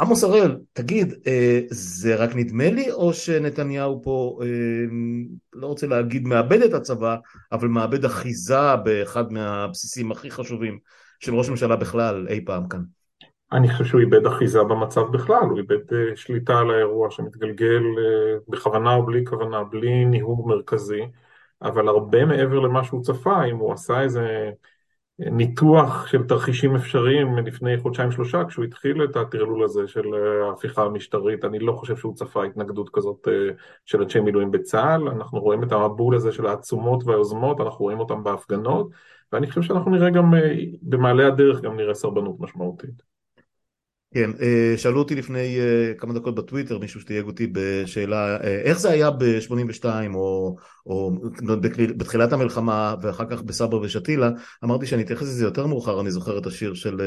עמוס הראל, תגיד, אה, זה רק נדמה לי או שנתניהו פה, אה, לא רוצה להגיד מאבד את הצבא, אבל מאבד אחיזה באחד מהבסיסים הכי חשובים של ראש ממשלה בכלל אי פעם כאן? אני חושב שהוא איבד אחיזה במצב בכלל, הוא איבד uh, שליטה על האירוע שמתגלגל בכוונה או בלי כוונה, בלי ניהוג מרכזי, אבל הרבה מעבר למה שהוא צפה, אם הוא עשה איזה ניתוח של תרחישים אפשריים לפני חודשיים שלושה, כשהוא התחיל את הטרלול הזה של אה, ההפיכה המשטרית, אני לא חושב שהוא צפה התנגדות כזאת של אנשי מילואים בצה"ל, אנחנו רואים את המבול הזה של העצומות והיוזמות, אנחנו רואים אותם בהפגנות, ואני חושב שאנחנו נראה גם, במעלה הדרך גם נראה סרבנות משמעותית. כן, אה, שאלו אותי לפני אה, כמה דקות בטוויטר, מישהו שתייג אותי בשאלה אה, איך זה היה ב-82 או, או בתחילת המלחמה ואחר כך בסברה ושתילה, אמרתי שאני אתייחס לזה יותר מאוחר, אני זוכר את השיר של,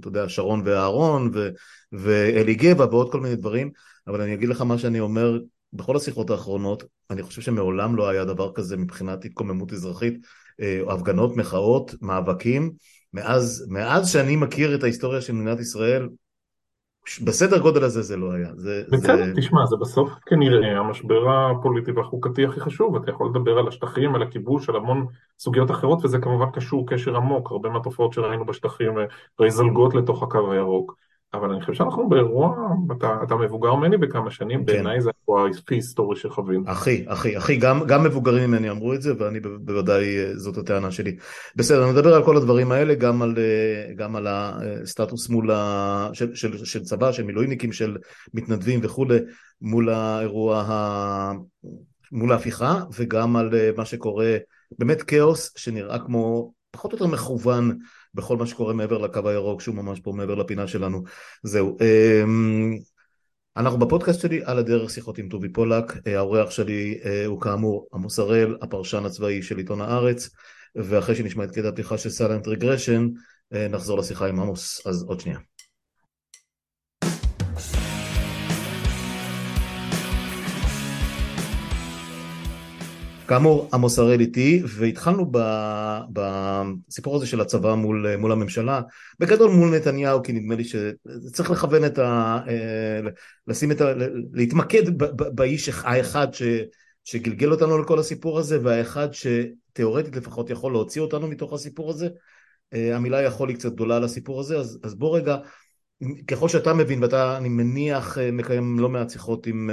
אתה יודע, שרון ואהרון ו, ואלי גבע ועוד כל מיני דברים, אבל אני אגיד לך מה שאני אומר בכל השיחות האחרונות, אני חושב שמעולם לא היה דבר כזה מבחינת התקוממות אזרחית, הפגנות, מחאות, מאבקים, מאז, מאז שאני מכיר את ההיסטוריה של מדינת ישראל, בסדר גודל הזה זה לא היה. זה, בסדר, זה... תשמע, זה בסוף כנראה המשבר הפוליטי והחוקתי הכי חשוב, אתה יכול לדבר על השטחים, על הכיבוש, על המון סוגיות אחרות, וזה כמובן קשור קשר עמוק, הרבה מהתופעות שראינו בשטחים הרי זלגות לתוך הקו הירוק. אבל אני חושב שאנחנו באירוע, אתה, אתה מבוגר ממני בכמה שנים, כן. בעיניי זה האירוע הכי היסטורי שחווינו. אחי, אחי, אחי, גם, גם מבוגרים ממני אמרו את זה, ואני בוודאי, אה, זאת הטענה שלי. בסדר, נדבר על כל הדברים האלה, גם על, אה, גם על הסטטוס מול ה, של, של, של צבא, של מילואימניקים, של מתנדבים וכולי, מול האירוע, ה, מול ההפיכה, וגם על אה, מה שקורה, באמת כאוס שנראה כמו פחות או יותר מכוון בכל מה שקורה מעבר לקו הירוק, שהוא ממש פה מעבר לפינה שלנו. זהו. אמ, אנחנו בפודקאסט שלי על הדרך שיחות עם טובי פולק, אה, האורח שלי אה, הוא כאמור עמוס הראל, הפרשן הצבאי של עיתון הארץ, ואחרי שנשמע את קטע הפתיחה של Silent Regression, אה, נחזור לשיחה עם עמוס, אז עוד שנייה. כאמור, עמוס הראל איתי, והתחלנו בסיפור הזה של הצבא מול, מול הממשלה, בגדול מול נתניהו, כי נדמה לי שצריך לכוון את ה... אה, לשים את ה... להתמקד באיש האחד ש, שגלגל אותנו לכל הסיפור הזה, והאחד שתיאורטית לפחות יכול להוציא אותנו מתוך הסיפור הזה. אה, המילה יכול היא קצת גדולה על הסיפור הזה, אז, אז בוא רגע, ככל שאתה מבין, ואתה, אני מניח, אה, מקיים לא מעט שיחות עם...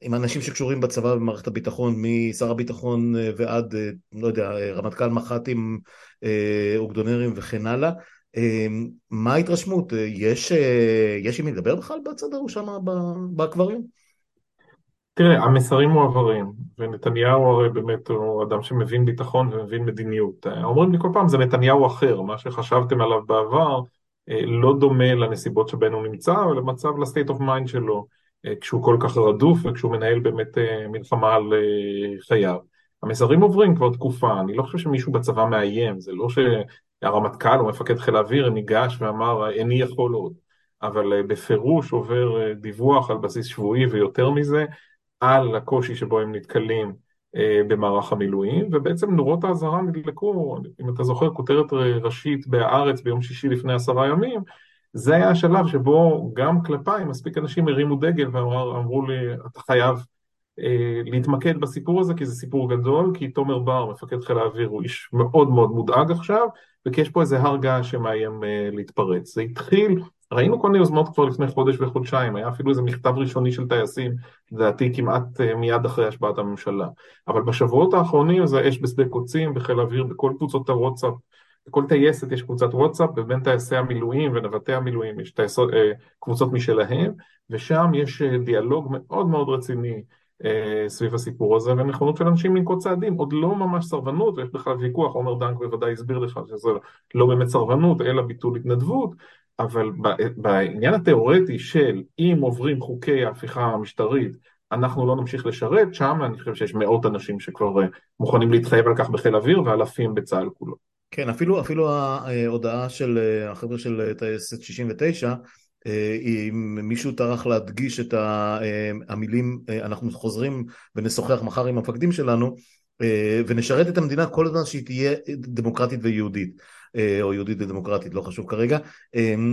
עם אנשים שקשורים בצבא ובמערכת הביטחון, משר הביטחון אה, ועד, אה, לא יודע, אה, רמטכ"ל מח"טים, אוגדונרים וכן הלאה. מה ההתרשמות? יש, יש עם מי לדבר בכלל בצד ההוא שם באקווריום? תראה, המסרים מועברים, ונתניהו הרי באמת הוא אדם שמבין ביטחון ומבין מדיניות. אומרים לי כל פעם, זה נתניהו אחר, מה שחשבתם עליו בעבר לא דומה לנסיבות שבהן הוא נמצא, אבל למצב, ל state of mind שלו. אה, כשהוא כל כך רדוף וכשהוא מנהל באמת אה, מלחמה על אה, חייו. המסרים עוברים כבר תקופה, אני לא חושב שמישהו בצבא מאיים, זה לא שהרמטכ"ל או מפקד חיל האוויר ניגש ואמר איני יכול עוד, אבל בפירוש עובר דיווח על בסיס שבועי ויותר מזה, על הקושי שבו הם נתקלים במערך המילואים, ובעצם נורות האזהרה נדלקו, אם אתה זוכר, כותרת ראשית בהארץ ביום שישי לפני עשרה ימים, זה היה השלב שבו גם כלפיי מספיק אנשים הרימו דגל ואמרו לי, אתה חייב אה, להתמקד בסיפור הזה, כי זה סיפור גדול, כי תומר בר, מפקד חיל האוויר, הוא איש מאוד מאוד מודאג עכשיו, וכי יש פה איזה הר געש שמאיים אה, להתפרץ. זה התחיל, ראינו כל מיני יוזמות כבר לפני חודש וחודשיים, היה אפילו איזה מכתב ראשוני של טייסים, לדעתי כמעט אה, מיד אחרי השבעת הממשלה. אבל בשבועות האחרונים זה אש בשדה קוצים, בחיל האוויר, בכל קבוצות הוואטסאפ, לכל טייסת יש קבוצת וואטסאפ, ובין טייסי המילואים ונווטי המילואים יש טייסות, אה, קבוצות משלהם, ושם יש אה, דיאלוג מאוד מאוד רציני אה, סביב הסיפור הזה, ונכונות של אנשים לנקוט צעדים, עוד לא ממש סרבנות, ויש בכלל ויכוח, עומר דנק בוודאי הסביר לך שזה לא באמת סרבנות, אלא ביטול התנדבות, אבל בעניין התיאורטי של אם עוברים חוקי ההפיכה המשטרית, אנחנו לא נמשיך לשרת, שם אני חושב שיש מאות אנשים שכבר מוכנים להתחייב על כך בחיל האוויר ואלפים בצה"ל כולו. כן, אפילו, אפילו ההודעה של אה, החבר'ה של טייסת 69, אם מישהו טרח להדגיש את אה, המילים, אה, אנחנו חוזרים ונשוחח מחר עם המפקדים שלנו, ונשרת את המדינה כל הזמן שהיא תהיה דמוקרטית ויהודית. או יהודית ודמוקרטית, לא חשוב כרגע.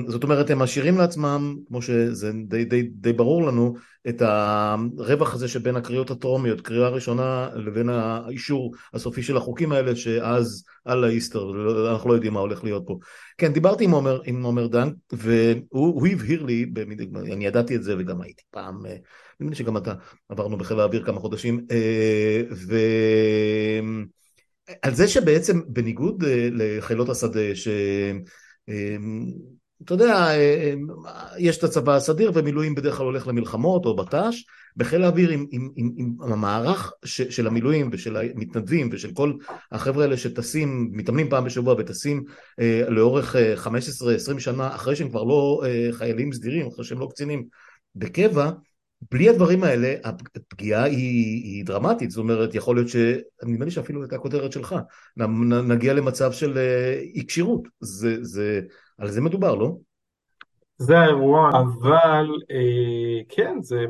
זאת אומרת, הם משאירים לעצמם, כמו שזה די, די, די ברור לנו, את הרווח הזה שבין הקריאות הטרומיות, קריאה ראשונה, לבין האישור הסופי של החוקים האלה, שאז אללה איסטר, אנחנו לא יודעים מה הולך להיות פה. כן, דיברתי עם עומר, עם עומר דן, והוא הבהיר לי, אני ידעתי את זה וגם הייתי פעם, אה, נדמה לי שגם אתה, עברנו בחיל האוויר כמה חודשים, אה, ו... על זה שבעצם בניגוד אה, לחילות השדה, ש... אתה יודע, יש את הצבא הסדיר ומילואים בדרך כלל הולך למלחמות או בט"ש, בחיל האוויר עם, עם, עם, עם המערך ש, של המילואים ושל המתנדבים ושל כל החבר'ה האלה שטסים, מתאמנים פעם בשבוע וטסים אה, לאורך 15-20 אה, שנה אחרי שהם כבר לא אה, חיילים סדירים, אחרי שהם לא קצינים בקבע, בלי הדברים האלה הפגיעה היא, היא דרמטית, זאת אומרת יכול להיות נדמה לי שאפילו הייתה כותרת שלך, נגיע למצב של אה, אי כשירות, זה, זה, על זה מדובר, לא? זה האירוע, אבל אה, כן, זה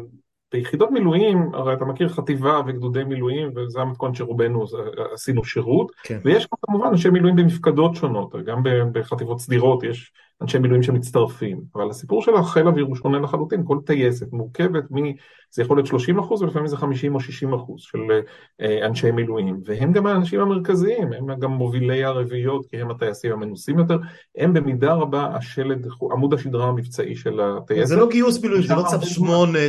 ביחידות מילואים, הרי אתה מכיר חטיבה וגדודי מילואים, וזה המתכון שרובנו עשינו שירות, כן. ויש כמובן אנשי מילואים במפקדות שונות, גם בחטיבות סדירות יש אנשי מילואים שמצטרפים, אבל הסיפור של החיל אוויר הוא שונה לחלוטין, כל טייסת מורכבת מ... זה יכול להיות 30 אחוז ולפעמים זה 50 או 60 אחוז של אה, אנשי מילואים, והם גם האנשים המרכזיים, הם גם מובילי הרביעיות, כי הם הטייסים המנוסים יותר, הם במידה רבה השלד, עמוד השדרה המבצעי של הטייסת. זה לא גיוס מילואים, זה לא צו שמונה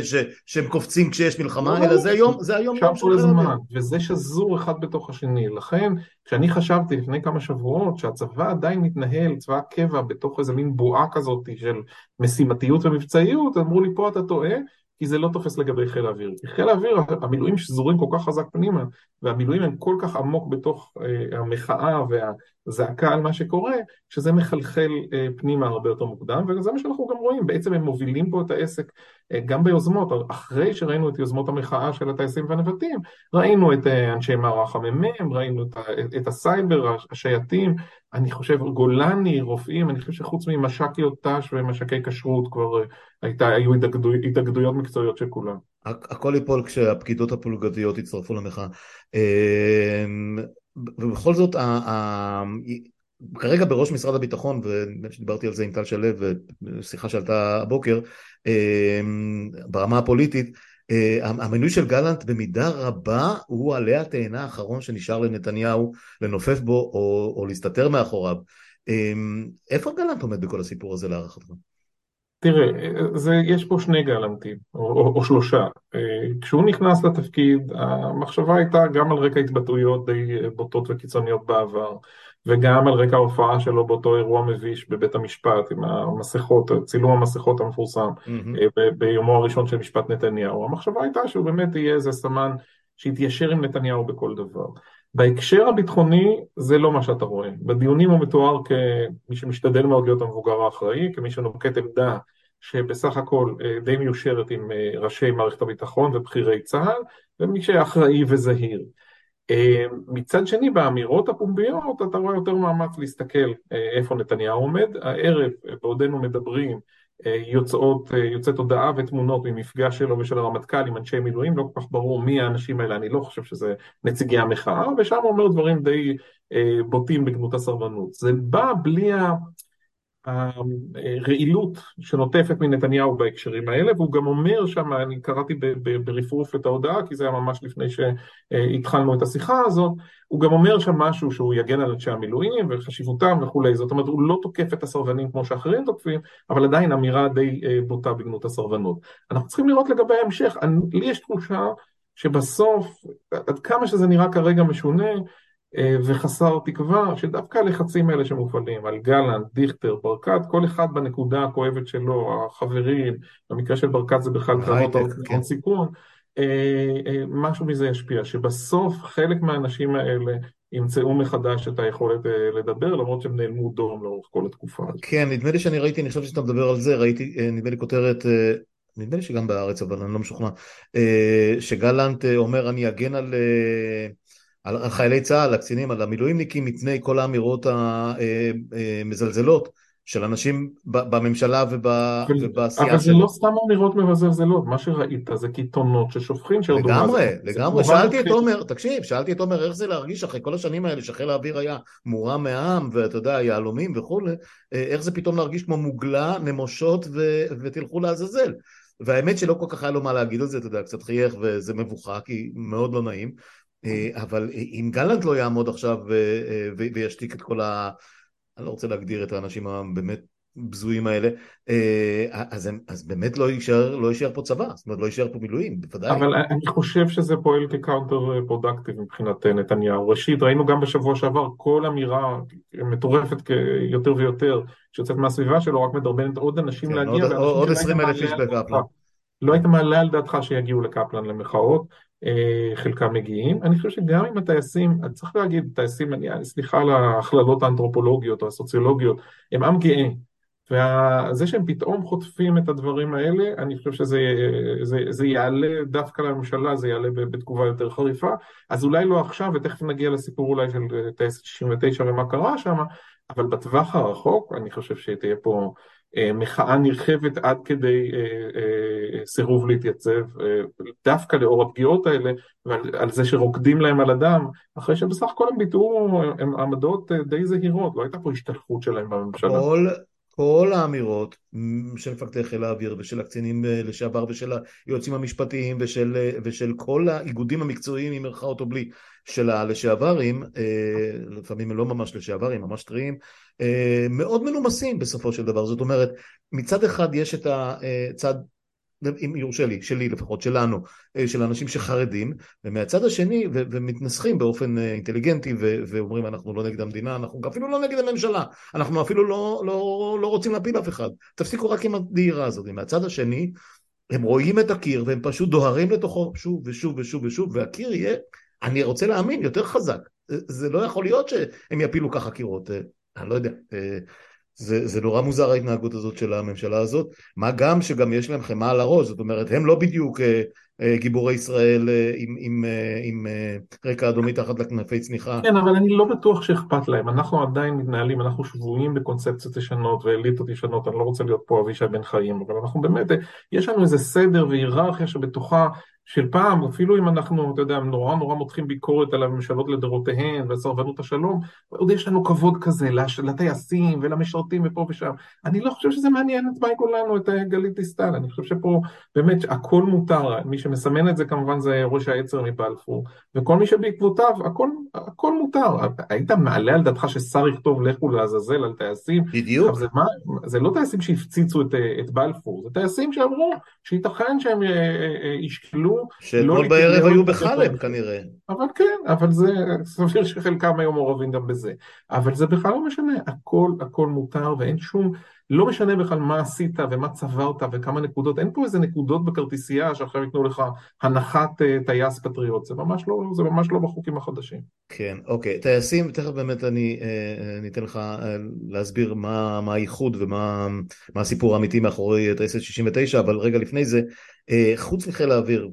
שהם קופצים כשיש מלחמה, לא, אלא זה היום, זה היום יום של הזמן, וזה שזור אחד בתוך השני, לכן כשאני חשבתי לפני כמה שבועות שהצבא עדיין מתנהל, צבא הקבע, בתוך איזה מין בועה כזאת של משימתיות ומבצעיות, אמרו לי פה אתה טועה, כי זה לא תופס לגבי חיל האוויר. כי חיל האוויר, המילואים שזורים כל כך חזק פנימה, והמילואים הם כל כך עמוק בתוך אה, המחאה והזעקה על מה שקורה, שזה מחלחל אה, פנימה הרבה יותר מוקדם, וזה מה שאנחנו גם רואים, בעצם הם מובילים פה את העסק אה, גם ביוזמות, אחרי שראינו את יוזמות המחאה של הטייסים והנבטים, ראינו את אה, אנשי מערך המ"מ, ראינו את, את, את הסייבר, השייטים, אני חושב גולני, רופאים, אני חושב שחוץ ממש"קיות ת"ש ומש"קי כשרות כבר אה, הייתה, היו התאגדו, התאגדויות מקצועיות של כולם. הכל ייפול כשהפקידות הפלוגתיות יצטרפו למחאה. ובכל זאת, כרגע בראש משרד הביטחון, ודיברתי על זה עם טל שלו, ושיחה שעלתה הבוקר, אמ, ברמה הפוליטית, אה, המינוי של גלנט במידה רבה הוא עלי התאנה האחרון שנשאר לנתניהו לנופף בו או, או להסתתר מאחוריו. אמ, איפה גלנט עומד בכל הסיפור הזה להערכתך? תראה, זה, יש פה שני גלנטים, או, או, או שלושה. אה, כשהוא נכנס לתפקיד, המחשבה הייתה גם על רקע התבטאויות די בוטות וקיצוניות בעבר, וגם על רקע ההופעה שלו באותו אירוע מביש בבית המשפט עם המסכות, צילום המסכות המפורסם mm-hmm. ביומו הראשון של משפט נתניהו. המחשבה הייתה שהוא באמת יהיה איזה סמן שיתיישר עם נתניהו בכל דבר. בהקשר הביטחוני זה לא מה שאתה רואה. בדיונים הוא מתואר כמי שמשתדל מאוד להיות המבוגר האחראי, כמי שנוקט עמדה שבסך הכל אה, די מיושרת עם אה, ראשי מערכת הביטחון ובכירי צה"ל, ומי שאחראי וזהיר. אה, מצד שני, באמירות הפומביות אתה רואה יותר מאמץ להסתכל איפה נתניהו עומד. הערב, בעודנו מדברים, יוצאות, יוצאת הודעה ותמונות ממפגש שלו ושל הרמטכ"ל עם אנשי מילואים, לא כל כך ברור מי האנשים האלה, אני לא חושב שזה נציגי המחאה, ושם הוא אומר דברים די בוטים בגנות הסרבנות. זה בא בלי ה... הרעילות שנוטפת מנתניהו בהקשרים האלה, והוא גם אומר שם, אני קראתי ברפרוף את ההודעה, כי זה היה ממש לפני שהתחלנו את השיחה הזאת, הוא גם אומר שם משהו שהוא יגן על אנשי המילואים וחשיבותם וכולי, זאת אומרת הוא לא תוקף את הסרבנים כמו שאחרים תוקפים, אבל עדיין אמירה די אה, בוטה בגנות הסרבנות. אנחנו צריכים לראות לגבי ההמשך, לי יש תחושה שבסוף, עד כמה שזה נראה כרגע משונה, וחסר תקווה שדווקא הלחצים האלה שמופעלים על גלנט, דיכטר, ברקת, כל אחד בנקודה הכואבת שלו, החברים, במקרה של ברקת זה בכלל קרנות כן. סיכון, אה, אה, משהו מזה ישפיע, שבסוף חלק מהאנשים האלה ימצאו מחדש את היכולת לדבר, למרות שהם נעלמו דום לאורך כל התקופה הזאת. כן, נדמה לי שאני ראיתי, אני חושב שאתה מדבר על זה, ראיתי, נדמה לי כותרת, נדמה לי שגם בארץ, אבל אני לא משוכנע, שגלנט אומר, אני אגן על... על חיילי צה"ל, הקצינים, על המילואימניקים, מפני כל האמירות המזלזלות של אנשים בממשלה ובעשייה שלו. אבל זה לא סתם אמירות מבזלזלות, מה שראית זה קיתונות ששופכים שירדו לגמרי, לגמרי, שאלתי את עומר, תקשיב, שאלתי את עומר איך זה להרגיש אחרי כל השנים האלה שחיל האוויר היה מורם מהעם, ואתה יודע, יהלומים וכולי, אה, איך זה פתאום להרגיש כמו מוגלה, נמושות ותלכו לעזאזל. והאמת שלא כל כך היה לו מה להגיד על זה, אתה יודע, קצת חייך וזה מבוכה, כי מאוד לא נעים. אה, אבל אם גלנט לא יעמוד עכשיו וישתיק את כל ה... אני לא רוצה להגדיר את האנשים הבאמת בזויים האלה, אה, אז, הם, אז באמת לא יישאר, לא יישאר פה צבא, זאת אומרת לא יישאר פה מילואים, בוודאי. אבל אני חושב שזה פועל כ counterproductive מבחינת נתניהו. ראשית, ראינו גם בשבוע שעבר כל אמירה מטורפת יותר ויותר שיוצאת מהסביבה שלו, רק מדרבנת עוד אנשים כן, להגיע. עוד, עוד 20 אלף איש בקפלן. לא היית מעלה על דעתך שיגיעו לקפלן למחאות. אה, חלקם מגיעים. אני חושב שגם עם הטייסים, אני צריך להגיד, טייסים, אני, סליחה על ההכללות האנתרופולוגיות או הסוציולוגיות, הם עם גאה. וזה שהם פתאום חוטפים את הדברים האלה, אני חושב שזה זה, זה יעלה דווקא לממשלה, זה יעלה בתגובה יותר חריפה. אז אולי לא עכשיו, ותכף נגיע לסיפור אולי של טייסת 69 ומה קרה שם, אבל בטווח הרחוק אני חושב שתהיה פה אה, מחאה נרחבת עד כדי אה, אה, סירוב להתייצב, דווקא לאור הפגיעות האלה ועל זה שרוקדים להם על הדם, אחרי שבסך הכל הם ביטאו עמדות די זהירות, לא הייתה פה השתלחות שלהם בממשלה. כל, האמירות של מפקדי חיל האוויר ושל הקצינים לשעבר ושל היועצים המשפטיים ושל, ושל כל האיגודים המקצועיים עם ערכאות או בלי של הלשעברים, לפעמים הם לא ממש לשעברים, ממש טריים, אה, מאוד מנומסים בסופו של דבר, זאת אומרת מצד אחד יש את הצד אם יורשה לי, שלי לפחות, שלנו, אה, של אנשים שחרדים, ומהצד השני, ו- ומתנסחים באופן אה, אינטליגנטי, ו- ואומרים אנחנו לא נגד המדינה, אנחנו אפילו לא נגד הממשלה, אנחנו אפילו לא, לא, לא רוצים להפיל אף אחד, תפסיקו רק עם הדהירה הזאת. מהצד השני, הם רואים את הקיר והם פשוט דוהרים לתוכו שוב ושוב ושוב ושוב, והקיר יהיה, אני רוצה להאמין, יותר חזק. זה לא יכול להיות שהם יפילו ככה קירות. אני לא יודע, אה, זה, זה נורא מוזר ההתנהגות הזאת של הממשלה הזאת, מה גם שגם יש להם חמאה על הראש, זאת אומרת הם לא בדיוק אה, אה, גיבורי ישראל עם, עם, עם רקע אדומי תחת לכנפי צניחה. כן, אבל אני לא בטוח שאכפת להם, אנחנו עדיין מתנהלים, אנחנו שבויים בקונספציות ישנות ואליטות ישנות, אני לא רוצה להיות פה אבישי בן חיים, אבל אנחנו באמת, יש לנו איזה סדר והיררכיה שבתוכה של פעם, אפילו אם אנחנו, אתה יודע, נורא נורא מותחים ביקורת על הממשלות לדורותיהן וסרבנות השלום, עוד יש לנו כבוד כזה לטייסים ולמשרתים ופה ושם. אני לא חושב שזה מעניין את מאי גולן או את גלית דיסטל, אני חושב שפה באמת הכל מותר, מי שמסמן את זה כמובן זה ראש העצר מבלפור, וכל מי שבעקבותיו, הכל, הכל מותר. היית מעלה על דעתך ששר יכתוב לכו לעזאזל על טייסים? בדיוק. זה, מה, זה לא טייסים שהפציצו את, את בלפור, זה טייסים שאמרו שייתכן שהם אה, אה, אה, שאתמול בערב היו בחלב כנראה. אבל כן, אבל זה סביר שחלקם היו מעורבים גם בזה. אבל זה בכלל לא משנה, הכל הכל מותר ואין שום, לא משנה בכלל מה עשית ומה צברת וכמה נקודות, אין פה איזה נקודות בכרטיסייה שעכשיו ייתנו לך הנחת uh, טייס פטריוט, זה ממש לא, זה ממש לא בחוקים החדשים. כן, אוקיי, טייסים, תכף באמת אני, אה, אני אתן לך אה, להסביר מה, מה הייחוד ומה הסיפור האמיתי מאחורי טייסת 69, אבל רגע לפני זה, חוץ מחיל האוויר,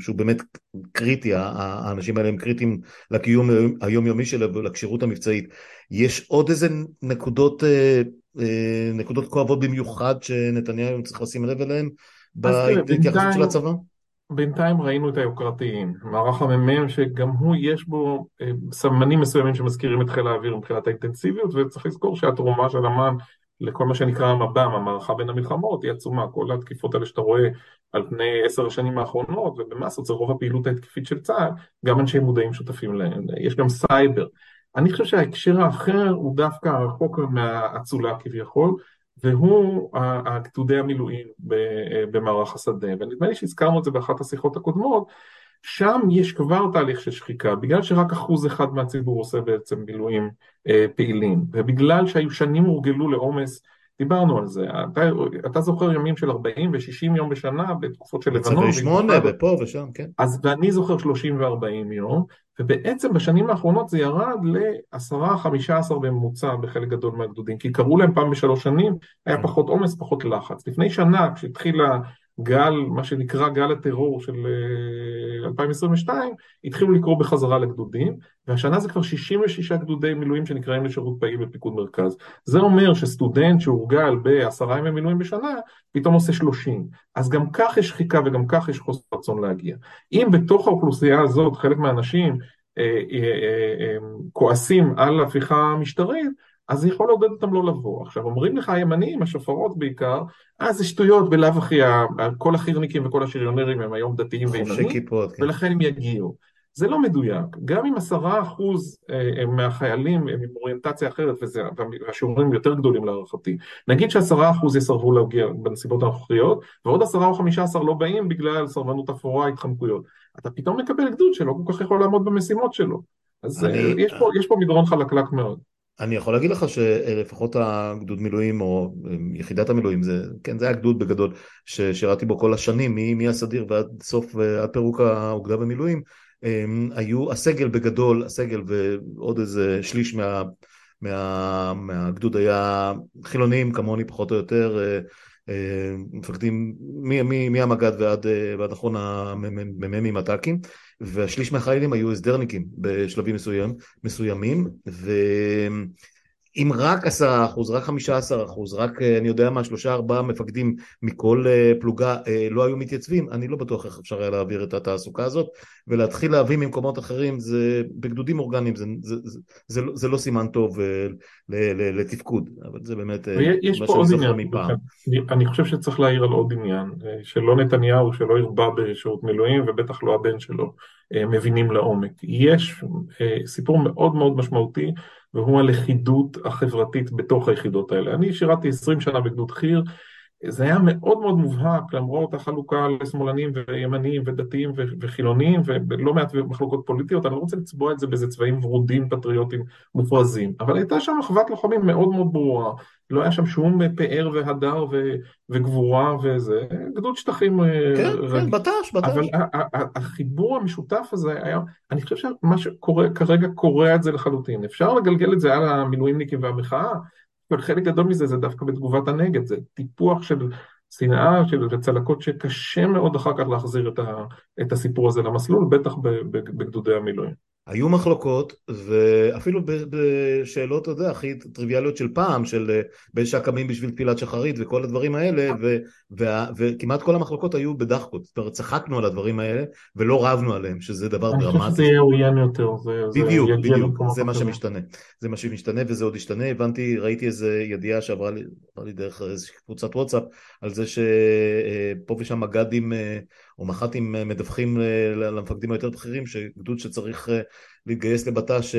שהוא באמת קריטי, האנשים האלה הם קריטיים לקיום היומיומי שלו ולכשירות המבצעית, יש עוד איזה נקודות אה, נקודות כואבות במיוחד שנתניהו צריך לשים לב אליהן בהתייחסות של הצבא? בינתיים ראינו את היוקרתיים, מערך המ"מ שגם הוא יש בו אה, סמנים מסוימים שמזכירים את חיל האוויר מבחינת האינטנסיביות וצריך לזכור שהתרומה של אמ"ן לכל מה שנקרא המב"ם, המערכה בין המלחמות, היא עצומה, כל התקיפות האלה שאתה רואה על פני עשר השנים האחרונות ובמסות זה רוב הפעילות ההתקפית של צה"ל, גם אנשי מודעים שותפים להם, יש גם סייבר, אני חושב שההקשר האחר הוא דווקא רחוק מהאצולה כביכול, והוא גדודי המילואים במערך השדה, ונדמה לי שהזכרנו את זה באחת השיחות הקודמות, שם יש כבר תהליך של שחיקה, בגלל שרק אחוז אחד מהציבור עושה בעצם מילואים אה, פעילים, ובגלל שהיו שנים הורגלו לעומס דיברנו על זה, אתה, אתה זוכר ימים של 40 ו-60 יום בשנה בתקופות של לבנון. בצווי שמונה ופה ושם, כן. אז ואני זוכר 30 ו-40 יום, ובעצם בשנים האחרונות זה ירד ל-10-15 בממוצע בחלק גדול מהגדודים, כי קראו להם פעם בשלוש שנים, היה כן. פחות עומס, פחות לחץ. לפני שנה, כשהתחילה גל, מה שנקרא גל הטרור של 2022, התחילו לקרוא בחזרה לגדודים, והשנה זה כבר 66 גדודי מילואים שנקראים לשירות פעיל בפיקוד מרכז. זה אומר שסטודנט שהורגל בעשרה ימי מילואים בשנה, פתאום עושה 30. אז גם כך יש שחיקה וגם כך יש חוסר רצון להגיע. אם בתוך האוכלוסייה הזאת חלק מהאנשים אה, אה, אה, כועסים על הפיכה משטרית, אז זה יכול לעודד אותם לא לבוא. עכשיו, אומרים לך הימנים, השופרות בעיקר, אה, זה שטויות, בלאו הכי, כל החירניקים וכל השריונרים הם היום דתיים וימנים, כן. ולכן הם יגיעו. זה לא מדויק. גם אם עשרה אחוז מהחיילים הם עם אוריינטציה אחרת, והשיעורים יותר גדולים להערכתי, נגיד שעשרה אחוז יסרבו להגיע בנסיבות הנוכחיות, ועוד עשרה או חמישה עשר לא באים בגלל סרבנות אפורה, התחמקויות. אתה פתאום מקבל גדוד שלא כל כך יכול לעמוד במשימות שלו. אז אני... יש, פה, יש פה מדרון חלקלק מאוד. אני יכול להגיד לך שלפחות הגדוד מילואים או יחידת המילואים, זה, כן, זה היה גדוד בגדול ששירתי בו כל השנים, מהסדיר ועד סוף, עד פירוק האוגדה במילואים, היו הסגל בגדול, הסגל ועוד איזה שליש מה, מה, מהגדוד היה חילונים כמוני פחות או יותר, אה, אה, מפקדים מהמג"ד ועד, ועד אחרון המ"מים הט"קים והשליש מהחיילים היו הסדרניקים בשלבים מסוים, מסוימים ו... אם רק עשרה אחוז, רק חמישה עשר אחוז, רק אה, אני יודע מה, שלושה ארבעה מפקדים מכל אה, פלוגה אה, לא היו מתייצבים, אני לא בטוח איך אפשר היה להעביר את התעסוקה הזאת, ולהתחיל להביא ממקומות אחרים, זה בגדודים אורגניים, זה, זה, זה, זה, לא, זה לא סימן טוב ל, ל, לתפקוד, אבל זה באמת יש עוד עניין, מפעם. אני חושב שצריך להעיר על עוד עניין, שלא נתניהו, שלא ירבה בשירות מילואים, ובטח לא הבן שלו, מבינים לעומק. יש סיפור מאוד מאוד משמעותי והוא הלכידות החברתית בתוך היחידות האלה. אני שירתי 20 שנה בגדוד חי"ר, זה היה מאוד מאוד מובהק למרות החלוקה לשמאלנים וימניים ודתיים וחילונים ולא מעט מחלוקות פוליטיות, אני לא רוצה לצבוע את זה באיזה צבעים ורודים פטריוטים מופרזים, אבל הייתה שם אחוות לוחמים מאוד מאוד ברורה, לא היה שם שום פאר והדר ו, וגבורה וזה, גדוד שטחים אה, כן, רגיל. כן, בט"ש, בט"ש. אבל החיבור המשותף הזה היה, אני חושב שמה שקורה כרגע קורע את זה לחלוטין, אפשר לגלגל את זה על המילואימניקים והמחאה, אבל חלק גדול מזה זה דווקא בתגובת הנגד, זה טיפוח של שנאה, של צלקות שקשה מאוד אחר כך להחזיר את, ה, את הסיפור הזה למסלול, בטח בגדודי המילואים. היו מחלוקות, ואפילו בשאלות, אתה יודע, הכי טריוויאליות של פעם, של אה, באיזה שעה קמים בשביל תפילת שחרית וכל הדברים האלה, ו, וה, וכמעט כל המחלוקות היו בדחקות. זאת אומרת, צחקנו על הדברים האלה, ולא רבנו עליהם, שזה דבר אני דרמטי. אני חושב שזה יהיה עוין יותר. זה, בדיוק, זה בדיוק, זה מה שמשתנה. זה מה שמשתנה וזה עוד ישתנה. הבנתי, ראיתי איזה ידיעה שעברה לי, לי דרך איזושהי קבוצת וואטסאפ, על זה שפה ושם מג"דים אה, או מח"טים אה, מדווחים אה, למפקדים היותר בכירים שגדוד שצריך להתגייס לבט"ש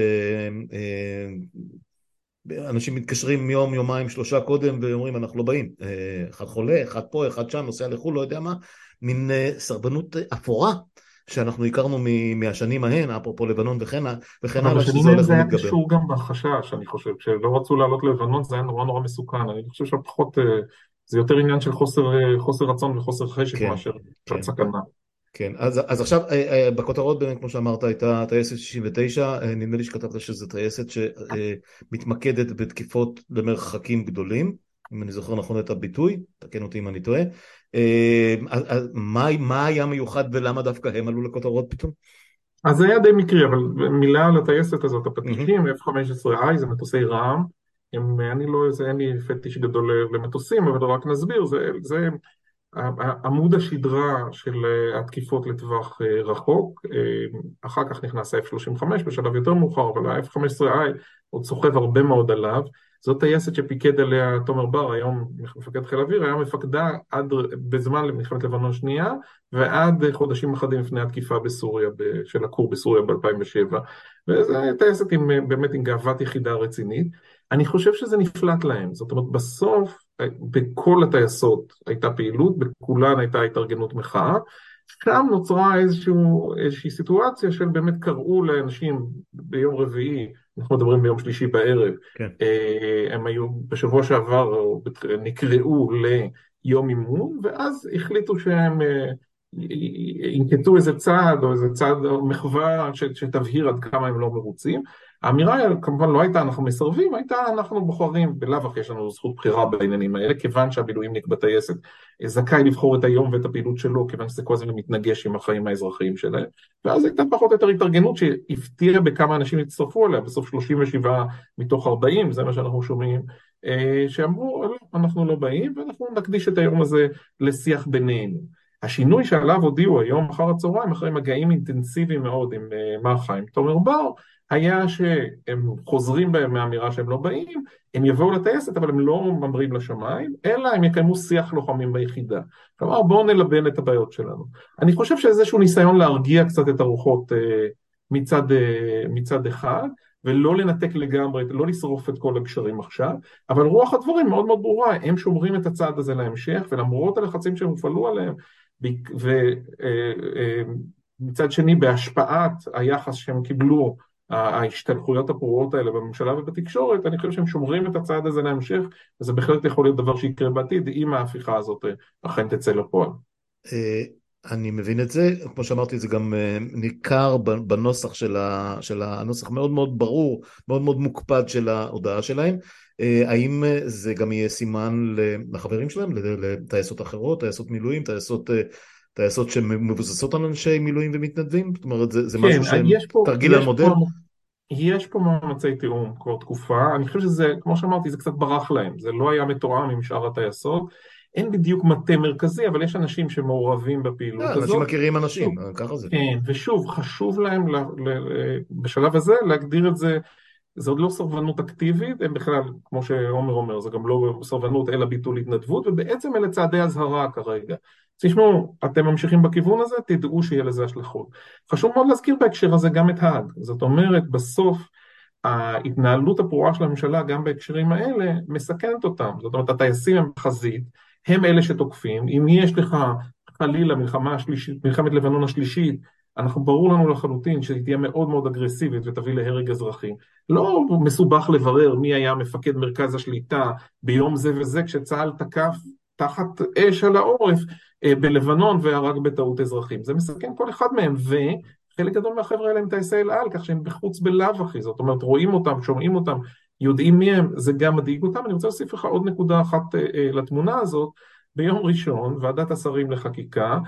אנשים מתקשרים יום, יומיים, שלושה קודם ואומרים אנחנו לא באים. אחד חולה, אחד פה, אחד שם, נוסע לחו"ל, לא יודע מה. מין סרבנות אפורה שאנחנו הכרנו מהשנים ההן, אפרופו לבנון וכן הלאה, שזה הולך ומתגבר. אבל זה היה קשור גם בחשש, אני חושב, כשלא רצו לעלות ללבנון זה היה נורא נורא מסוכן, אני חושב שפחות, אה, זה יותר עניין של חוסר, אה, חוסר רצון וחוסר חשק כן, מאשר כן. סכנה. כן, אז, אז עכשיו אה, בכותרות באמת כמו שאמרת הייתה טייסת 69, נדמה לי שכתבת שזו טייסת שמתמקדת בתקיפות למרחקים גדולים, אם אני זוכר נכון את הביטוי, תקן אותי אם אני טועה, אה, מה, מה היה מיוחד ולמה דווקא הם עלו לכותרות פתאום? אז זה היה די מקרי, אבל מילה על הטייסת הזאת, הפתיחים, F-15I זה מטוסי רע"מ, אני לא, זה אין לי פטיש גדול למטוסים, אבל רק נסביר, זה, זה עמוד השדרה של התקיפות לטווח אה, רחוק, אה, אחר כך נכנס ה-F-35 בשלב יותר מאוחר, אבל ה-F-15I עוד סוחב הרבה מאוד עליו, זאת טייסת שפיקד עליה תומר בר, היום מפקד חיל אוויר, היה מפקדה עד, בזמן מלחמת לבנון שנייה, ועד חודשים אחדים לפני התקיפה בסוריה, של הכור בסוריה ב-2007. וזו טייסת עם, באמת עם גאוות יחידה רצינית. אני חושב שזה נפלט להם, זאת אומרת בסוף בכל הטייסות הייתה פעילות, בכולן הייתה התארגנות מחאה. שם נוצרה איזשהו, איזושהי סיטואציה של באמת קראו לאנשים ביום רביעי אנחנו מדברים ביום שלישי בערב, כן. אה, הם היו בשבוע שעבר נקראו ליום אימון, ואז החליטו שהם אה, ינקטו איזה צעד או איזה צעד או מחווה שתבהיר עד כמה הם לא מרוצים. האמירה כמובן לא הייתה אנחנו מסרבים, הייתה אנחנו בוחרים, בלאו הכי יש לנו זכות בחירה בעניינים האלה, כיוון שהמילואימניק בטייסת זכאי לבחור את היום ואת הפעילות שלו, כיוון שזה כל הזמן מתנגש עם החיים האזרחיים שלהם, ואז הייתה פחות או יותר התארגנות שהפתיעה בכמה אנשים הצטרפו אליה, בסוף 37 מתוך 40, זה מה שאנחנו שומעים, אה, שאמרו לא, אנחנו לא באים ואנחנו נקדיש את היום הזה לשיח בינינו. השינוי שעליו הודיעו היום אחר הצהריים, אחרי מגעים אינטנסיביים מאוד עם אה, מח"א, עם תומר בר, היה שהם חוזרים בהם מהאמירה שהם לא באים, הם יבואו לטייסת אבל הם לא ממרים לשמיים, אלא הם יקיימו שיח לוחמים ביחידה. כלומר בואו נלבן את הבעיות שלנו. אני חושב שאיזשהו ניסיון להרגיע קצת את הרוחות אה, מצד, אה, מצד אחד, ולא לנתק לגמרי, לא לשרוף את כל הגשרים עכשיו, אבל רוח הדברים מאוד מאוד ברורה, הם שומרים את הצעד הזה להמשך, ולמרות הלחצים שהם הופעלו עליהם, ומצד אה, אה, שני בהשפעת היחס שהם קיבלו, ההשתלחויות הפרועות האלה בממשלה ובתקשורת, אני חושב שהם שומרים את הצעד הזה להמשך, וזה בהחלט יכול להיות דבר שיקרה בעתיד, אם ההפיכה הזאת אכן תצא לפועל. אני מבין את זה, כמו שאמרתי זה גם אה, ניכר בנוסח של, ה, של הנוסח מאוד מאוד ברור, מאוד מאוד מוקפד של ההודעה שלהם. אה, האם אה, זה גם יהיה סימן לחברים שלהם, לטייסות אחרות, טייסות מילואים, טייסות, טייסות שמבוססות על אנשי מילואים ומתנדבים? זאת אומרת זה, זה כן, משהו שהם תרגיל על מודל? פה, יש פה מאמצי תיאום כבר תקופה, אני חושב שזה, כמו שאמרתי, זה קצת ברח להם, זה לא היה מתואם עם שאר הטייסות. אין בדיוק מטה מרכזי, אבל יש אנשים שמעורבים בפעילות yeah, הזאת. אנשים מכירים אנשים, ככה זה. כן, ושוב, חשוב להם ל, ל, ל, בשלב הזה להגדיר את זה, זה עוד לא סרבנות אקטיבית, הם בכלל, כמו שעומר אומר, זה גם לא סרבנות אלא ביטול התנדבות, ובעצם אלה צעדי אזהרה כרגע. תשמעו, אתם ממשיכים בכיוון הזה, תדעו שיהיה לזה השלכות. חשוב מאוד להזכיר בהקשר הזה גם את האג, זאת אומרת, בסוף ההתנהלות הפרועה של הממשלה גם בהקשרים האלה מסכנת אותם, זאת אומרת, הטייסים הם בחזית, הם אלה שתוקפים, אם יש לך חלילה מלחמה השלישית, מלחמת לבנון השלישית, אנחנו ברור לנו לחלוטין שהיא תהיה מאוד מאוד אגרסיבית ותביא להרג אזרחים. לא מסובך לברר מי היה מפקד מרכז השליטה ביום זה וזה כשצה"ל תקף תחת אש על העורף אה, בלבנון והרג בטעות אזרחים. זה מסכן כל אחד מהם, וחלק גדול מהחבר'ה האלה הם טייסי אל על, כך שהם בחוץ בלאו הכי, זאת אומרת רואים אותם, שומעים אותם, יודעים מי הם, זה גם מדאיג אותם. אני רוצה להוסיף לך עוד נקודה אחת אה, אה, לתמונה הזאת. ביום ראשון ועדת השרים לחקיקה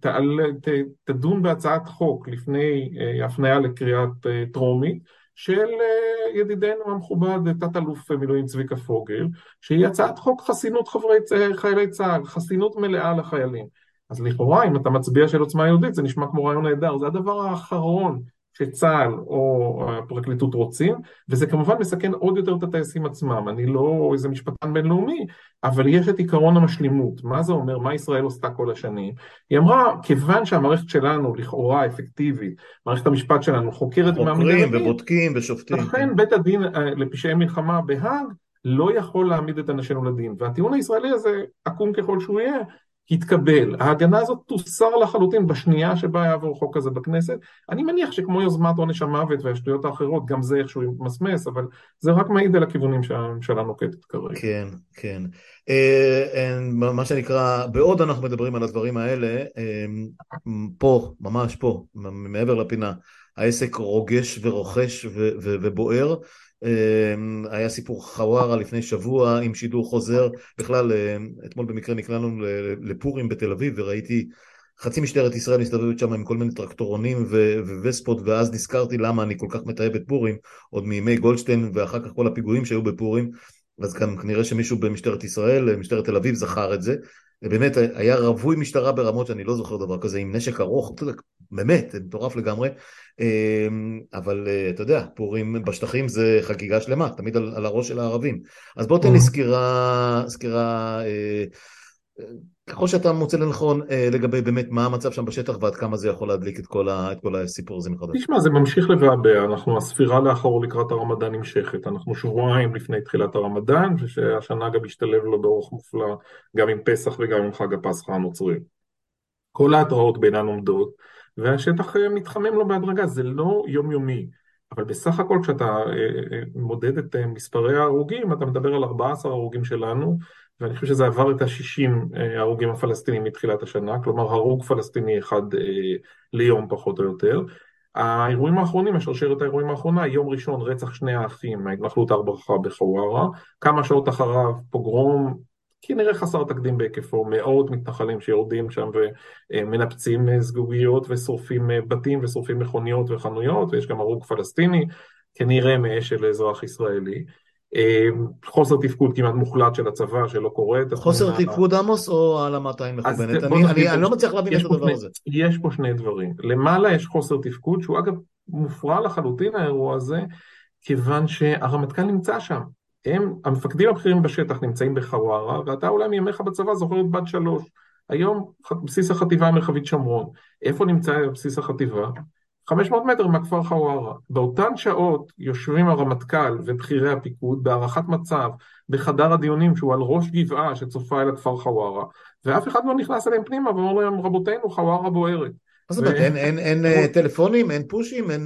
תעל, ת, תדון בהצעת חוק לפני אה, הפניה לקריאת אה, טרומית של אה, ידידנו המכובד תת-אלוף מילואים צביקה פוגל, שהיא הצעת חוק חסינות חברי, חיילי צה"ל, חסינות מלאה לחיילים. אז לכאורה אם אתה מצביע של עוצמה יהודית זה נשמע כמו רעיון נהדר, זה הדבר האחרון שצה"ל או הפרקליטות רוצים, וזה כמובן מסכן עוד יותר את הטייסים עצמם. אני לא איזה משפטן בינלאומי, אבל יש את עיקרון המשלימות. מה זה אומר? מה ישראל עשתה כל השנים? היא אמרה, כיוון שהמערכת שלנו לכאורה אפקטיבית, מערכת המשפט שלנו חוקרת חוקרים ובודקים ושופטים. לכן כן. בית הדין אה, לפשעי מלחמה בהאג לא יכול להעמיד את אנשינו לדין. והטיעון הישראלי הזה, עקום ככל שהוא יהיה, יתקבל. ההגנה הזאת תוסר לחלוטין בשנייה שבה יעבור חוק כזה בכנסת. אני מניח שכמו יוזמת עונש המוות והשטויות האחרות, גם זה איכשהו ימסמס, אבל זה רק מעיד על הכיוונים שהממשלה נוקטת כרגע. כן, כן. אה, אה, מה שנקרא, בעוד אנחנו מדברים על הדברים האלה, אה, פה, ממש פה, מעבר לפינה, העסק רוגש ורוכש ובוער. אמ, היה סיפור חווארה לפני שבוע עם שידור חוזר, בכלל אמ, אתמול במקרה נקלענו לפורים בתל אביב וראיתי חצי משטרת ישראל מסתובבת שם עם כל מיני טרקטורונים ווספות ואז נזכרתי למה אני כל כך מתעב את פורים עוד מימי גולדשטיין ואחר כך כל הפיגועים שהיו בפורים. אז גם כנראה שמישהו במשטרת ישראל, משטרת תל אביב זכר את זה ובאמת היה רווי משטרה ברמות שאני לא זוכר דבר כזה עם נשק ארוך, באמת, מטורף לגמרי אמ, אבל אה, אתה יודע, פורים בשטחים זה חגיגה שלמה, תמיד על, על הראש של הערבים. אז בוא תן לי סקירה, סקירה אה, ככל שאתה מוצא לנכון לגבי באמת מה המצב שם בשטח ועד כמה זה יכול להדליק את כל, ה, את כל הסיפור הזה מחדש. תשמע, זה ממשיך לבעבע, אנחנו, הספירה לאחור לקראת הרמדאן נמשכת, אנחנו שבועיים לפני תחילת הרמדאן, ושהשנה גם השתלב לו באורח מופלא גם עם פסח וגם עם חג הפסחא הנוצרי. כל ההתראות בינן עומדות. והשטח אה, מתחמם לו בהדרגה, זה לא יומיומי. אבל בסך הכל כשאתה אה, אה, מודד את מספרי ההרוגים, אתה מדבר על 14 הרוגים שלנו ואני חושב שזה עבר את ה-60 הרוגים הפלסטינים מתחילת השנה, כלומר הרוג פלסטיני אחד ליום פחות או יותר. האירועים האחרונים, השרשרת האירועים האחרונה, יום ראשון רצח שני האחים מההתנחלות הר ברכה בחווארה, כמה שעות אחריו פוגרום כנראה חסר תקדים בהיקפו, מאות מתנחלים שיורדים שם ומנפצים זגוגיות ושורפים בתים ושורפים מכוניות וחנויות, ויש גם הרוג פלסטיני, כנראה מאש של אזרח ישראלי. חוסר תפקוד כמעט מוחלט של הצבא שלא קורה. חוסר תפקוד עמוס או העלמת עין מכוונת? אני לא מצליח להבין את הדבר הזה. יש פה שני דברים. למעלה יש חוסר תפקוד, שהוא אגב מופרע לחלוטין האירוע הזה, כיוון שהרמטכ"ל נמצא שם. הם, המפקדים הבכירים בשטח נמצאים בחווארה, ואתה אולי מימיך בצבא זוכר את בת שלוש. היום בסיס החטיבה המרחבית שומרון. איפה נמצא בסיס החטיבה? 500 מטר מהכפר חווארה. באותן שעות יושבים הרמטכ"ל ובכירי הפיקוד בהערכת מצב בחדר הדיונים שהוא על ראש גבעה שצופה אל הכפר חווארה, ואף אחד לא נכנס אליהם פנימה ואומר להם רבותינו חווארה בוערת. מה זאת אומרת, אין טלפונים, אין פושים, אין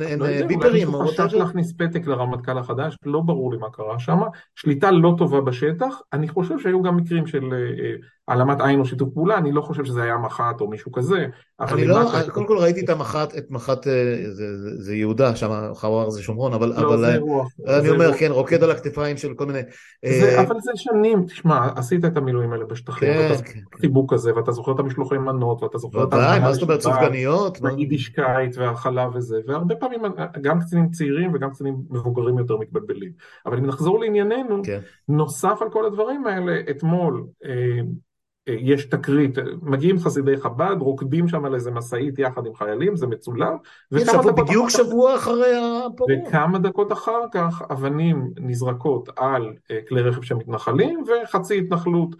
ביפרים? לא יודע, אולי חשש להכניס פתק לרמטכ"ל החדש, לא ברור לי מה קרה שם, שליטה לא טובה בשטח, אני חושב שהיו גם מקרים של העלמת עין או שיתוף פעולה, אני לא חושב שזה היה מח"ט או מישהו כזה. אני לא, קודם כל ראיתי את המח"ט, את מח"ט, זה יהודה, שם חוואר זה שומרון, אבל אני אומר, כן, רוקד על הכתפיים של כל מיני... אבל זה שנים, תשמע, עשית את המילואים האלה בשטחים, ואתה זוכר את החיבוק הזה, ואתה זוכר את המשלוחי מנות, ואתה זוכר את... ודאי, מה זאת אומרת, סופגניות? והיידישקייט והחלב וזה, והרבה פעמים גם קצינים צעירים וגם קצינים מבוגרים יותר מתבלבלים. אבל אם נחזור לענייננו, נוסף על כל הדברים האלה, אתמול יש תקרית, מגיעים חסידי חב"ד, רוקדים שם על איזה משאית יחד עם חיילים, זה מצולם. בדיוק שבוע אחרי הפורום. וכמה דקות אחר כך אבנים נזרקות על כלי רכב של מתנחלים, וחצי התנחלות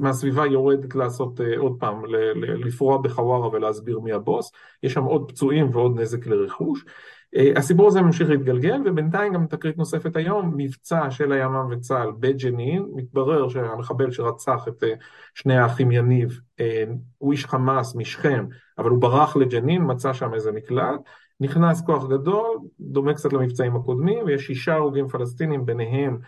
מהסביבה יורדת לעשות עוד פעם, לפרוע בחווארה ולהסביר מי הבוס. יש שם עוד פצועים ועוד נזק לרכוש. הסיפור הזה ממשיך להתגלגל, ובינתיים גם תקרית נוספת היום, מבצע של הימ"מ וצה"ל בג'נין, מתברר שהמחבל שרצח את שני האחים יניב, הוא איש חמאס משכם, אבל הוא ברח לג'נין, מצא שם איזה מקלט, נכנס כוח גדול, דומה קצת למבצעים הקודמים, ויש שישה הרוגים פלסטינים, ביניהם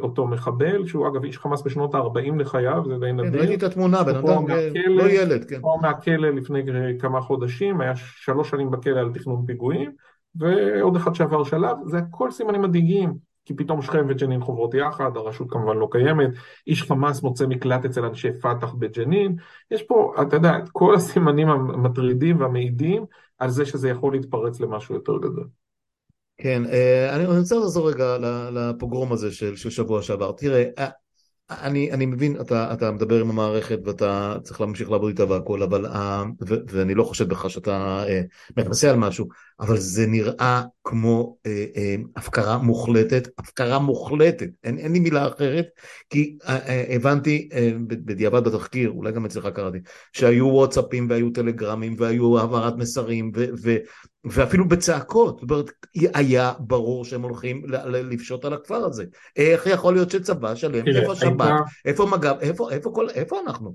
אותו מחבל, שהוא אגב איש חמאס בשנות ה-40 לחייו, זה די נדיר. כן, ראיתי את התמונה, בן אדם לא ילד, כן. הוא מהכלא לפני כמה חודשים, היה שלוש שנים בכלא על תכנון פיגועים, ועוד אחד שעבר שלב, זה הכל סימנים מדאיגים, כי פתאום שכם וג'נין חוברות יחד, הרשות כמובן לא קיימת, איש חמאס מוצא מקלט אצל אנשי פת"ח בג'נין, יש פה, אתה יודע, את כל הסימנים המטרידים והמעידים על זה שזה יכול להתפרץ למשהו יותר גדול. כן, אני רוצה לחזור רגע לפוגרום הזה של, של שבוע שעבר. תראה, אני, אני מבין, אתה, אתה מדבר עם המערכת ואתה צריך להמשיך לעבוד איתה והכל, אבל, ו, ואני לא חושב בך שאתה אה, מכסה על משהו, אבל זה נראה כמו אה, אה, הפקרה מוחלטת, הפקרה מוחלטת, אין, אין לי מילה אחרת, כי אה, אה, הבנתי אה, בדיעבד בתחקיר, אולי גם אצלך קראתי, שהיו וואטסאפים והיו טלגרמים והיו העברת מסרים ו, ו, ואפילו בצעקות, זאת אומרת, היה ברור שהם הולכים לפשוט על הכפר הזה. איך יכול להיות שצבא שלם, איפה שב"כ, איפה מג"ב, איפה, איפה, איפה, איפה אנחנו?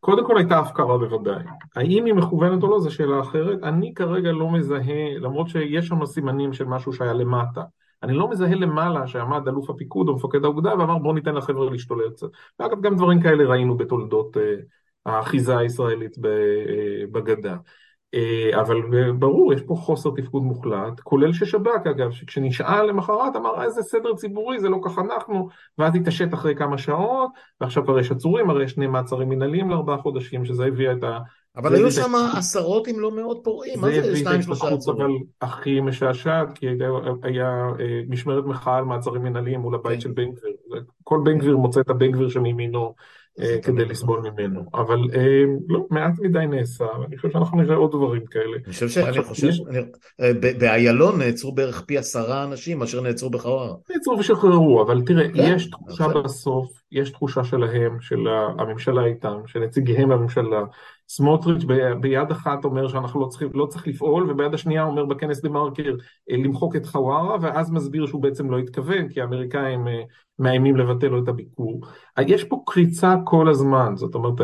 קודם כל הייתה הפקרה בוודאי. האם היא מכוונת או לא זו שאלה אחרת. אני כרגע לא מזהה, למרות שיש שם סימנים של משהו שהיה למטה. אני לא מזהה למעלה שעמד אלוף הפיקוד או מפקד האוגדה ואמר בוא ניתן לחבר'ה להשתולל קצת. ואגב גם דברים כאלה ראינו בתולדות האחיזה הישראלית בגדה. אבל ברור, יש פה חוסר תפקוד מוחלט, כולל ששב"כ אגב, שכשנשאל למחרת אמר איזה סדר ציבורי, זה לא כך אנחנו, ואז התעשת אחרי כמה שעות, ועכשיו כבר יש עצורים, הרי יש שני מעצרים מנהליים לארבעה חודשים, שזה הביא את ה... אבל היו שם עשרות אם לא מאות פורעים, מה זה שניים שלושה עצורים? אבל הכי משעשעת, כי היה משמרת מחאה על מעצרים מנהליים מול הבית של בן גביר, כל בן גביר מוצא את הבן גביר שמימינו כדי לסבול ממנו, אבל לא, מעט מדי נעשה, ואני חושב שאנחנו נראה עוד דברים כאלה. אני חושב שאני חושב, באיילון נעצרו בערך פי עשרה אנשים מאשר נעצרו בחווארה. נעצרו ושחררו, אבל תראה, יש תחושה בסוף, יש תחושה שלהם, של הממשלה איתם, של נציגיהם לממשלה, סמוטריץ' ביד אחת אומר שאנחנו לא צריכים, לא צריך לפעול, וביד השנייה אומר בכנס דה מרקר למחוק את חווארה, ואז מסביר שהוא בעצם לא התכוון, כי האמריקאים מאיימים לבטל לו את הביקור. יש פה קריצה כל הזמן, זאת אומרת,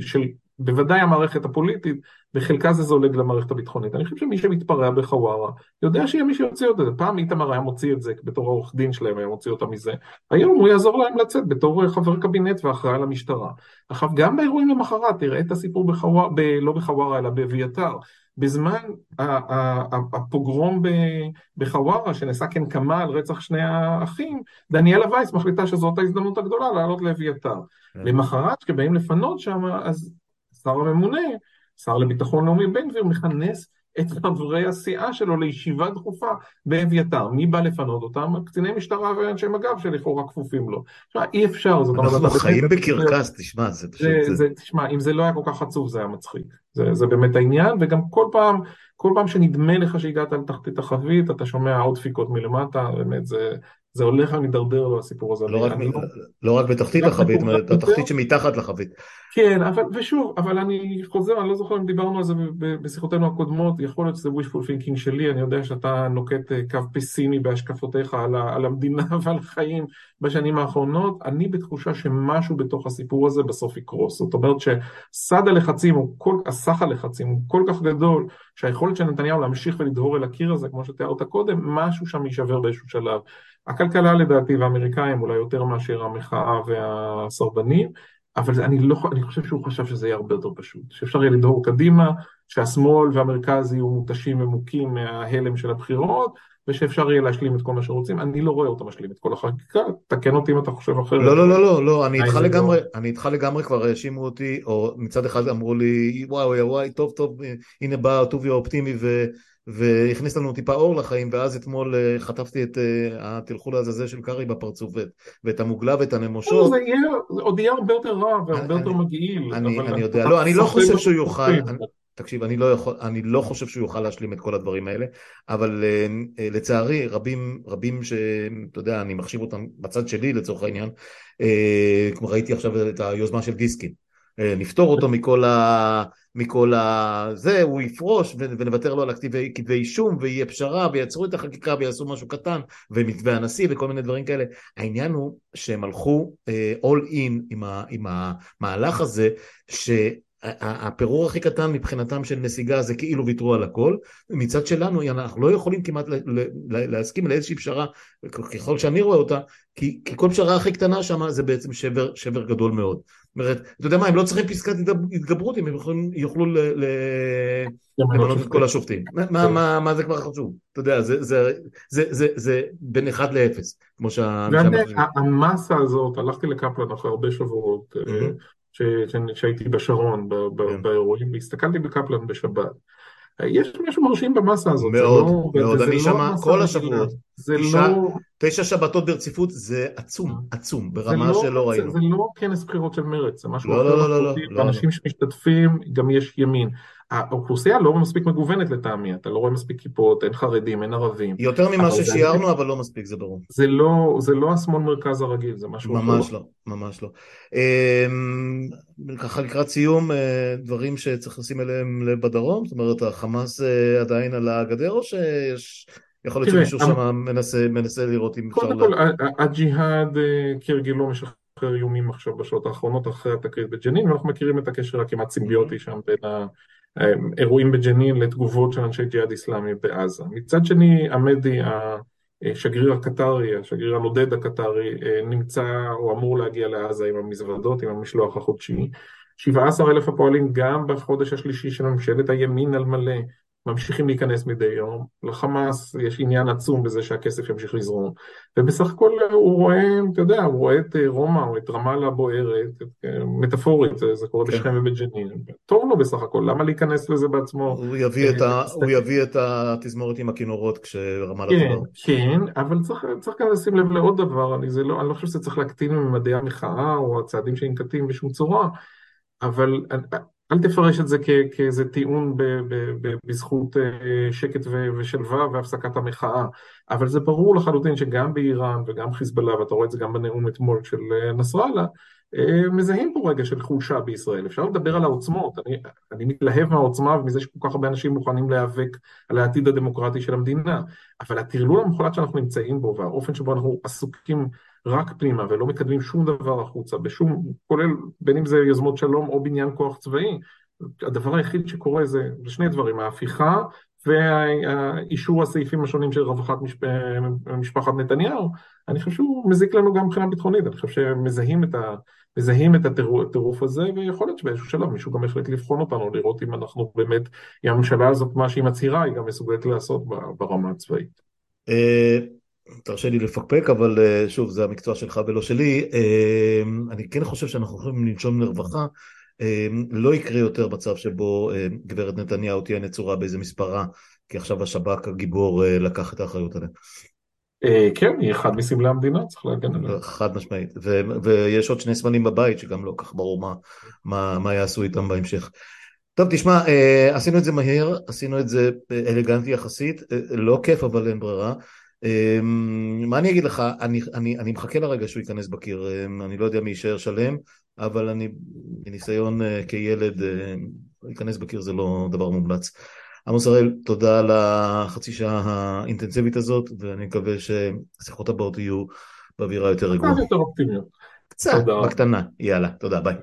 של בוודאי המערכת הפוליטית, בחלקה זה זולג למערכת הביטחונית. אני חושב שמי שמתפרע בחווארה, יודע שיהיה מי שיוציא את זה. פעם איתמר היה מוציא את זה בתור העורך דין שלהם, היה מוציא אותם מזה. היום הוא יעזור להם לצאת בתור חבר קבינט ואחראי על המשטרה. עכשיו, גם באירועים למחרת, תראה את הסיפור בחווארה, ב, לא בחווארה אלא באביתר. בזמן הפוגרום בחווארה, שנעשה כנקמה על רצח שני האחים, דניאלה וייס מחליטה שזאת ההזדמנות הגדולה לעלות לאביתר. כן. למחרת, כשבאים לפנות שם, אז שר הממונה, שר לביטחון לאומי בן גביר, מכנס את חברי הסיעה שלו לישיבה דחופה באביתר. מי בא לפנות אותם? קציני משטרה ואנשי מג"ב שלכאורה כפופים לו. תשמע, אי אפשר. זאת אומרת, אנחנו חיים בקרקס, תשמע, זה פשוט... זה, זה, תשמע, אם זה לא היה כל כך עצוב, זה היה מצחיק. זה, זה באמת העניין, וגם כל פעם, כל פעם שנדמה לך שהגעת לתחתית החבית, אתה שומע עוד דפיקות מלמטה, באמת, זה, זה הולך ומידרדר לו הסיפור הזה. לא רק, לא, לא רק בתחתית החבית, בתחתית שמתחת לחבית. כן, אבל, ושוב, אבל אני חוזר, אני לא זוכר אם דיברנו על זה בשיחותינו הקודמות, יכול להיות שזה wishful thinking שלי, אני יודע שאתה נוקט אה, קו פסימי בהשקפותיך על, על המדינה ועל החיים בשנים האחרונות, אני בתחושה שמשהו בתוך הסיפור הזה בסוף יקרוס. זאת אומרת שסד הלחצים, כל, הסך הלחצים הוא כל כך גדול, שהיכולת של נתניהו להמשיך ולדהור אל הקיר הזה, כמו שתיארת קודם, משהו שם יישבר באיזשהו שלב. הכלכלה לדעתי והאמריקאים אולי יותר מאשר המחאה והסרבנים, אבל אני, לא, אני חושב שהוא חשב שזה יהיה הרבה יותר פשוט, שאפשר יהיה לדהור קדימה, שהשמאל והמרכז יהיו מותשים ומוכים מההלם של הבחירות, ושאפשר יהיה להשלים את כל מה שרוצים, אני לא רואה אותם משלים את כל החקיקה, תקן אותי אם אתה חושב אחרת. לא, לא, לא, לא, לא, אני איתך לגמרי, לא... אני איתך לגמרי, כבר האשימו אותי, או מצד אחד אמרו לי, וואי וואי טוב טוב, הנה בא טובי האופטימי ו... והכניס לנו טיפה אור לחיים, ואז אתמול אה, חטפתי את אה, התלכו לעזאזל של קרעי בפרצוף, ואת המוגלה ואת הנמושות. לא, זה עוד יהיה הרבה יותר רע והרבה יותר מגעיל. אני יודע, לא, אני לא חושב שהוא יוכל... תקשיב, אני לא, יכול, אני לא חושב שהוא יוכל להשלים את כל הדברים האלה, אבל uh, לצערי רבים, רבים שאתה יודע, אני מחשיב אותם בצד שלי לצורך העניין, uh, כמו ראיתי עכשיו את היוזמה של דיסקין, uh, נפתור אותו מכל ה... מכל ה... זה, הוא יפרוש ונוותר לו על הכתבי אישום ויהיה פשרה ויעצרו את החקיקה ויעשו משהו קטן ומתווה הנשיא וכל מיני דברים כאלה. העניין הוא שהם הלכו uh, all in עם, ה, עם המהלך הזה ש... הפירור הכי קטן מבחינתם של נסיגה זה כאילו ויתרו על הכל, מצד שלנו אנחנו לא יכולים כמעט להסכים לאיזושהי פשרה, ככל שאני רואה אותה, כי, כי כל פשרה הכי קטנה שם זה בעצם שבר, שבר גדול מאוד. זאת אומרת, אתה יודע מה, הם לא צריכים פסקת התגברות אם הם יכולים, יוכלו למנות את כל השופטים. מה, מה, מה מה זה כבר חשוב? אתה יודע, זה, זה, זה, זה, זה בין אחד לאפס, כמו שה... המסה הזאת, הלכתי לקפלן אחרי הרבה שבועות, שהייתי בשרון כן. באירועים, והסתכלתי בקפלן בשבת. יש משהו מרשים במסה הזאת. מאוד, לא, מאוד, אני לא שמע כל השבועות. זה תשע, לא... תשע שבתות ברציפות זה עצום, אה. עצום, ברמה לא, שלא ראינו. זה, זה לא כנס בחירות של מרץ, זה משהו לא, אחר. לא, לא, לא, לא. אנשים לא. שמשתתפים, גם יש ימין. האוכלוסייה לא מספיק מגוונת לטעמי, אתה לא רואה מספיק כיפות, אין חרדים, אין ערבים. יותר ממה ששיערנו, אבל לא מספיק, זה ברור. זה לא, זה לא השמאל מרכז הרגיל, זה משהו אחר. ממש לא, ממש לא. אמ, ככה לקראת סיום, אה, דברים שצריך לשים אליהם לב בדרום, זאת אומרת, החמאס אה, עדיין על הגדר, או שיש... יכול להיות שמישהו שם מנסה לראות אם אפשר... קודם כל, הג'יהאד אה, כהרגלו משחרר איומים עכשיו בשעות האחרונות אחרי התקרית בג'נין, ואנחנו מכירים את הקשר הכמעט סימביוטי שם בין האירועים בג'נין לתגובות של אנשי ג'יהאד איסלאמי בעזה. מצד שני, עמאדי, השגריר הקטרי, השגריר הנודד הקטרי, נמצא או אמור להגיע לעזה עם המזוודות, עם המשלוח החודשי. 17 אלף הפועלים גם בחודש השלישי של ממשלת הימין על מלא ממשיכים להיכנס מדי יום, לחמאס יש עניין עצום בזה שהכסף ימשיך לזרום, ובסך הכל הוא רואה, אתה יודע, הוא רואה את רומא או את רמאללה בוערת, מטאפורית, זה קורה כן. בשכם ובג'נין, טוב לו בסך הכל, למה להיכנס לזה בעצמו? הוא יביא, את, ה, הוא יביא את התזמורת עם הכינורות כשרמאללה כן. כן, אבל צריך, צריך גם לשים לב לעוד דבר, אני, לא, אני לא חושב שזה צריך להקטין ממדעי המחאה או הצעדים שננקטים בשום צורה, אבל אל תפרש את זה כאיזה טיעון בזכות אה, שקט ושלווה והפסקת המחאה, אבל זה ברור לחלוטין שגם באיראן וגם חיזבאללה, ואתה רואה את זה גם בנאום אתמול של אה, נסראללה, אה, מזהים פה רגע של חולשה בישראל. אפשר לדבר על העוצמות, אני, אני מתלהב מהעוצמה ומזה שכל כך הרבה אנשים מוכנים להיאבק על העתיד הדמוקרטי של המדינה, אבל הטרלול המוחלט שאנחנו נמצאים בו והאופן שבו אנחנו עסוקים רק פנימה ולא מקדמים שום דבר החוצה, בשום, כולל בין אם זה יוזמות שלום או בניין כוח צבאי, הדבר היחיד שקורה זה שני דברים, ההפיכה ואישור הסעיפים השונים של רווחת משפ... משפחת נתניהו, אני חושב שהוא מזיק לנו גם מבחינה ביטחונית, אני חושב שמזהים את, ה... מזהים את הטירוף הזה, ויכול להיות שבאיזשהו שלב מישהו גם יחליט לבחון אותנו, לראות אם אנחנו באמת, אם הממשלה הזאת, מה שהיא מצהירה, היא גם מסוגלת לעשות ברמה הצבאית. אה, תרשה לי לפקפק, אבל אה, שוב, זה המקצוע שלך ולא שלי. אה, אני כן חושב שאנחנו יכולים לנשום לרווחה. לא יקרה יותר מצב שבו גברת נתניהו תהיה נצורה באיזה מספרה, כי עכשיו השב"כ הגיבור לקח את האחריות עליה. כן, היא אחד מסמלי המדינה, צריך להגן עליה. חד משמעית, ויש עוד שני סמלים בבית שגם לא כך ברור מה, מה, מה יעשו איתם בהמשך. טוב, תשמע, עשינו את זה מהר, עשינו את זה אלגנטי יחסית, לא כיף אבל אין ברירה. אמ, מה אני אגיד לך, אני, אני, אני מחכה לרגע שהוא ייכנס בקיר, אמ, אני לא יודע מי יישאר שלם, אבל אני, מניסיון אה, כילד, אה, להיכנס בקיר זה לא דבר מומלץ. עמוס הראל, תודה על החצי שעה האינטנסיבית הזאת, ואני מקווה שהשיחות הבאות יהיו באווירה יותר רגועה. קצת יותר אופטימיות. קצת, בקטנה. יאללה, תודה, ביי.